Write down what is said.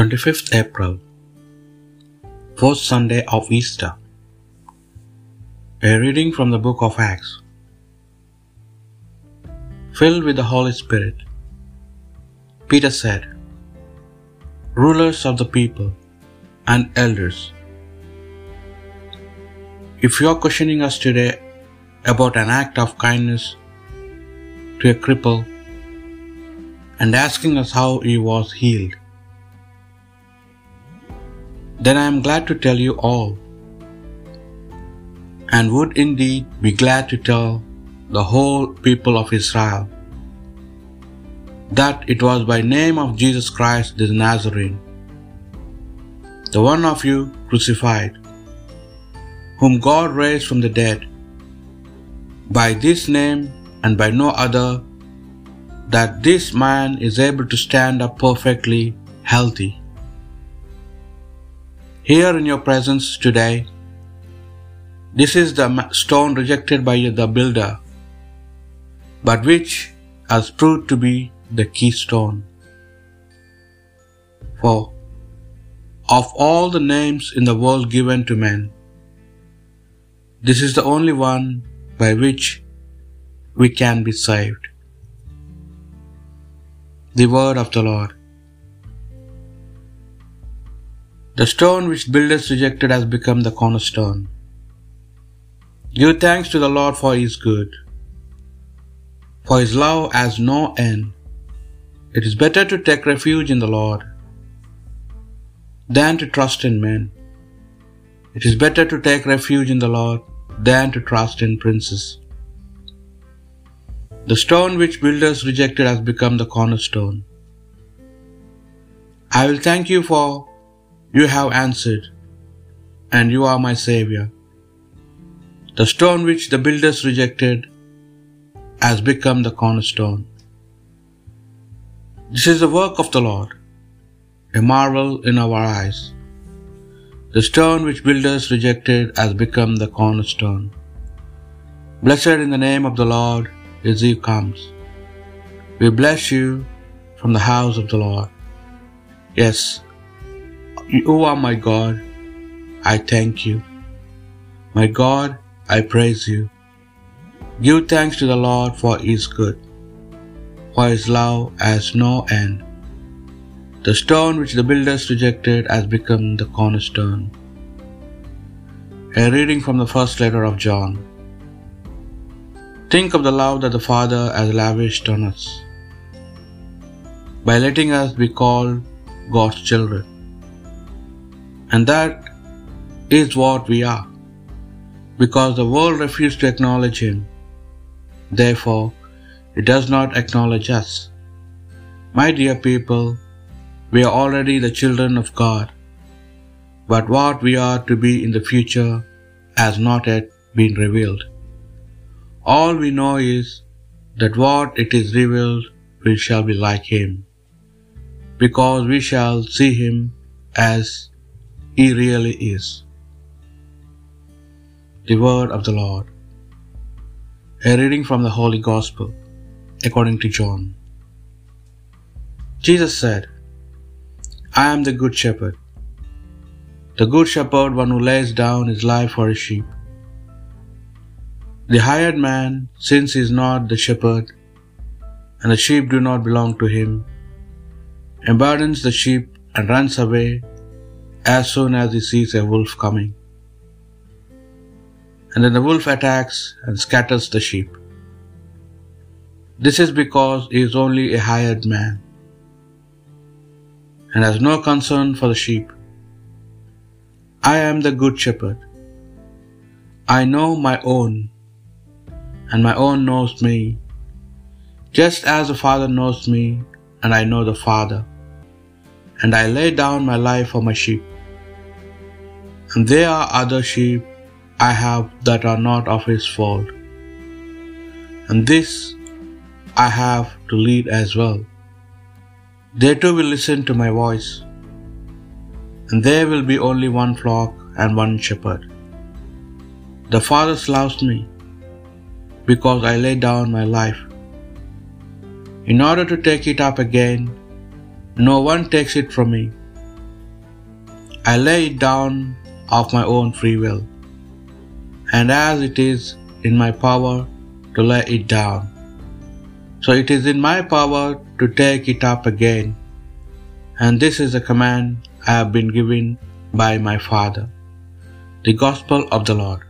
25th April, fourth Sunday of Easter. A reading from the book of Acts. Filled with the Holy Spirit, Peter said, Rulers of the people and elders, if you are questioning us today about an act of kindness to a cripple and asking us how he was healed, then I am glad to tell you all, and would indeed be glad to tell the whole people of Israel that it was by name of Jesus Christ the Nazarene, the one of you crucified, whom God raised from the dead, by this name and by no other, that this man is able to stand up perfectly healthy. Here in your presence today, this is the stone rejected by the builder, but which has proved to be the keystone. For of all the names in the world given to men, this is the only one by which we can be saved. The word of the Lord. The stone which builders rejected has become the cornerstone. Give thanks to the Lord for his good, for his love has no end. It is better to take refuge in the Lord than to trust in men. It is better to take refuge in the Lord than to trust in princes. The stone which builders rejected has become the cornerstone. I will thank you for you have answered, and you are my Saviour. The stone which the builders rejected has become the cornerstone. This is the work of the Lord, a marvel in our eyes. The stone which builders rejected has become the cornerstone. Blessed in the name of the Lord is he comes. We bless you from the house of the Lord. Yes, you are my God. I thank you. My God, I praise you. Give thanks to the Lord for his good, for his love has no end. The stone which the builders rejected has become the cornerstone. A reading from the first letter of John. Think of the love that the Father has lavished on us by letting us be called God's children. And that is what we are, because the world refused to acknowledge Him. Therefore, it does not acknowledge us. My dear people, we are already the children of God, but what we are to be in the future has not yet been revealed. All we know is that what it is revealed, we shall be like Him, because we shall see Him as He really is. The Word of the Lord. A reading from the Holy Gospel according to John. Jesus said, I am the Good Shepherd. The Good Shepherd, one who lays down his life for his sheep. The hired man, since he is not the shepherd, and the sheep do not belong to him, abandons the sheep and runs away as soon as he sees a wolf coming. And then the wolf attacks and scatters the sheep. This is because he is only a hired man and has no concern for the sheep. I am the good shepherd. I know my own, and my own knows me, just as the Father knows me, and I know the Father. And I lay down my life for my sheep. And there are other sheep I have that are not of his fold. And this I have to lead as well. They too will listen to my voice, and there will be only one flock and one shepherd. The Father loves me, because I lay down my life. In order to take it up again, no one takes it from me, I lay it down of my own free will, and as it is in my power to lay it down, so it is in my power to take it up again. And this is the command I have been given by my Father. The Gospel of the Lord.